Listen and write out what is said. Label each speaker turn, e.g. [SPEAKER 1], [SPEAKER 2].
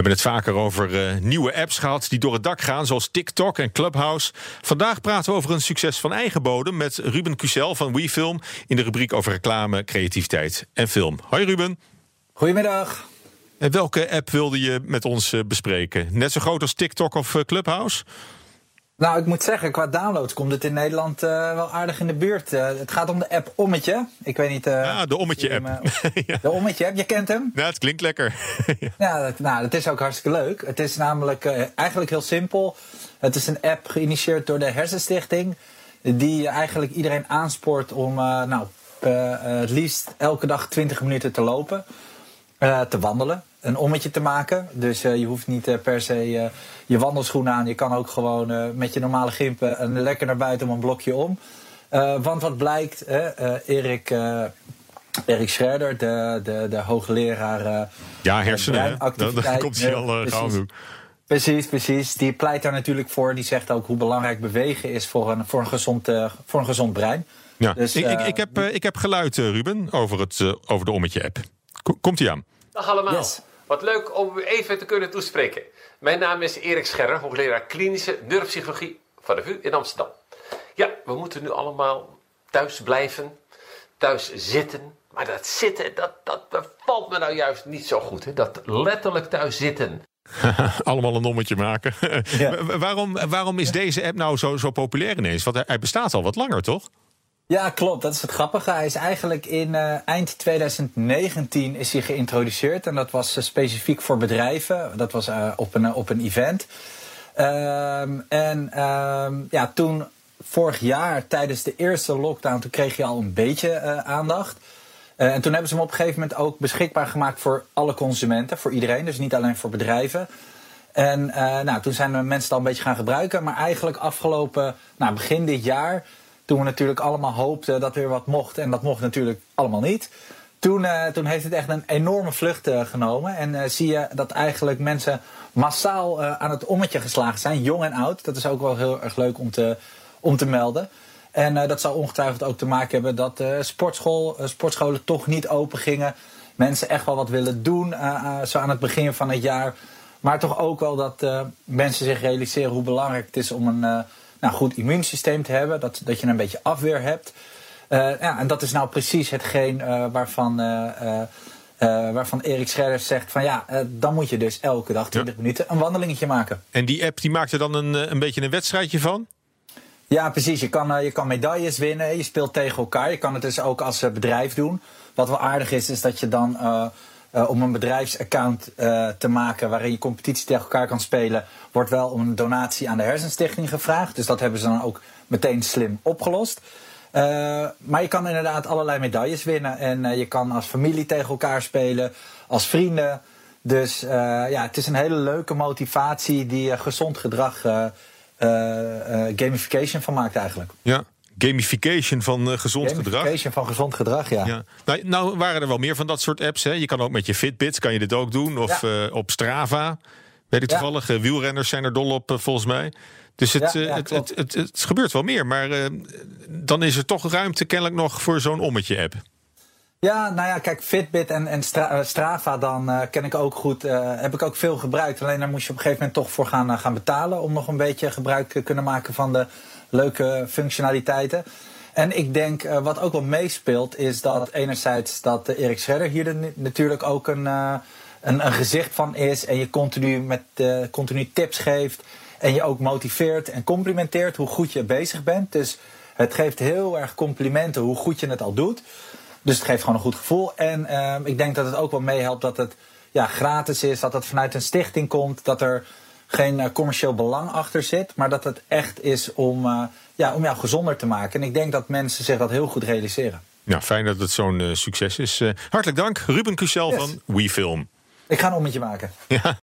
[SPEAKER 1] hebben het vaker over uh, nieuwe apps gehad die door het dak gaan, zoals TikTok en Clubhouse. Vandaag praten we over een succes van eigen bodem met Ruben Cusel van WeFilm in de rubriek over reclame, creativiteit en film. Hoi Ruben.
[SPEAKER 2] Goedemiddag.
[SPEAKER 1] En welke app wilde je met ons uh, bespreken? Net zo groot als TikTok of uh, Clubhouse?
[SPEAKER 2] Nou, ik moet zeggen, qua downloads komt het in Nederland uh, wel aardig in de buurt. Uh, het gaat om de app Ommetje. Ik weet niet... Uh,
[SPEAKER 1] ja, de Ommetje-app.
[SPEAKER 2] ja. De Ommetje-app, je kent hem?
[SPEAKER 1] Ja, het klinkt lekker.
[SPEAKER 2] ja, dat, nou, dat is ook hartstikke leuk. Het is namelijk eigenlijk heel simpel. Het is een app geïnitieerd door de Hersenstichting... die eigenlijk iedereen aanspoort om nou, het liefst elke dag 20 minuten te lopen... te wandelen een ommetje te maken. Dus uh, je hoeft niet uh, per se je wandelschoenen aan. Je kan ook gewoon met je normale gimpen een lekker naar buiten om een blokje om. want wat blijkt, Erik, Erik Scherder, de, de, de hoogleraar.
[SPEAKER 1] ja, hersenen. Dan komt hij al gauw doen.
[SPEAKER 2] Precies, precies. Die pleit daar natuurlijk voor. Die zegt ook hoe belangrijk bewegen is voor een, voor een, gezond, voor een gezond brein.
[SPEAKER 1] Ja. Dus, ik, ik, ik, heb, ik heb geluid, Ruben, over, het, over de Ommetje-app. Komt ie aan?
[SPEAKER 3] Dag allemaal. Yes. Wat leuk om u even te kunnen toespreken. Mijn naam is Erik Scherrer, hoogleraar klinische neuropsychologie van de VU in Amsterdam. Ja, we moeten nu allemaal thuis blijven, thuis zitten. Maar dat zitten, dat, dat bevalt me nou juist niet zo goed. Hè? Dat letterlijk thuis zitten.
[SPEAKER 1] Allemaal een nommetje maken. Ja. waarom, waarom is deze app nou zo, zo populair ineens? Want hij bestaat al wat langer, toch?
[SPEAKER 2] Ja, klopt. Dat is het grappige. Hij is eigenlijk in uh, eind 2019 is hij geïntroduceerd. En dat was uh, specifiek voor bedrijven. Dat was uh, op, een, op een event. Um, en um, ja, toen vorig jaar tijdens de eerste lockdown... toen kreeg je al een beetje aandacht. en toen hebben ze hem op een gegeven moment ook beschikbaar gemaakt... voor alle consumenten, voor iedereen. Dus niet alleen voor bedrijven. En nou, toen zijn mensen het al een beetje gaan gebruiken. Maar eigenlijk afgelopen, nou, begin dit jaar toen we natuurlijk allemaal hoopten dat er wat mocht. En dat mocht natuurlijk allemaal niet. Toen, uh, toen heeft het echt een enorme vlucht uh, genomen. En uh, zie je dat eigenlijk mensen massaal aan het ommetje geslagen zijn. Jong en oud. Dat is ook wel heel erg leuk om te, om te melden. En dat zou ongetwijfeld ook te maken hebben dat sportschool, sportscholen toch niet open gingen. Mensen echt wel wat willen doen, zo aan het begin van het jaar. Maar toch ook wel dat mensen zich realiseren hoe belangrijk het is om een nou, goed immuunsysteem te hebben. Dat, dat je een beetje afweer hebt. Uh, ja, en dat is nou precies hetgeen uh, waarvan, uh, waarvan Erik Scherder zegt van ja, dan moet je dus elke dag 20 minuten een wandelingetje maken.
[SPEAKER 1] En die app die maakt er dan een, een beetje een wedstrijdje van?
[SPEAKER 2] Ja, precies. Je kan, je kan medailles winnen. Je speelt tegen elkaar. Je kan het dus ook als bedrijf doen. Wat wel aardig is, is dat je dan uh, om een bedrijfsaccount uh, te maken waarin je competitie tegen elkaar kan spelen, wordt wel om een donatie aan de Hersenstichting gevraagd. Dus dat hebben ze dan ook meteen slim opgelost. Uh, maar je kan inderdaad allerlei medailles winnen. En je kan als familie tegen elkaar spelen, als vrienden. Dus ja, het is een hele leuke motivatie die gezond gedrag gamification van maakt eigenlijk.
[SPEAKER 1] Ja, gamification van uh, gezond
[SPEAKER 2] gamification
[SPEAKER 1] gedrag.
[SPEAKER 2] Gamification van gezond gedrag, ja. ja.
[SPEAKER 1] Nou, nou, waren er wel meer van dat soort apps. Hè? Je kan ook met je Fitbits kan je dit ook doen. Of ja. uh, op Strava. Weet ik toevallig. Ja. wielrenners zijn er dol op, volgens mij. Dus het, het, het, het, het, gebeurt wel meer. Maar dan is er toch ruimte kennelijk nog voor zo'n ommetje-app.
[SPEAKER 2] Ja, nou ja, kijk, Fitbit en, en Stra Strava dan ken ik ook goed. heb ik ook veel gebruikt. Alleen daar moest je op een gegeven moment toch voor gaan, gaan betalen. Om nog een beetje gebruik te kunnen maken van de leuke functionaliteiten. En ik denk, wat ook wel meespeelt, is dat enerzijds dat Erik Scherder hier natuurlijk ook een, een, een, gezicht van is. En je continu, met, continu tips geeft. En je ook motiveert en complimenteert hoe goed je bezig bent. Dus het geeft heel erg complimenten hoe goed je het al doet. Dus het geeft gewoon een goed gevoel. En ehm, ik denk dat het ook wel meehelpt dat het ja, gratis is. Dat het vanuit een stichting komt. Dat er geen uh, commercieel belang achter zit, maar dat het echt is om, uh, ja, om jou gezonder te maken. En ik denk dat mensen zich dat heel goed realiseren.
[SPEAKER 1] Ja, fijn dat het zo'n uh, succes is. hartelijk dank, Ruben Cusel yes. van WeFilm.
[SPEAKER 2] Ik ga een ommetje maken.
[SPEAKER 1] Ja,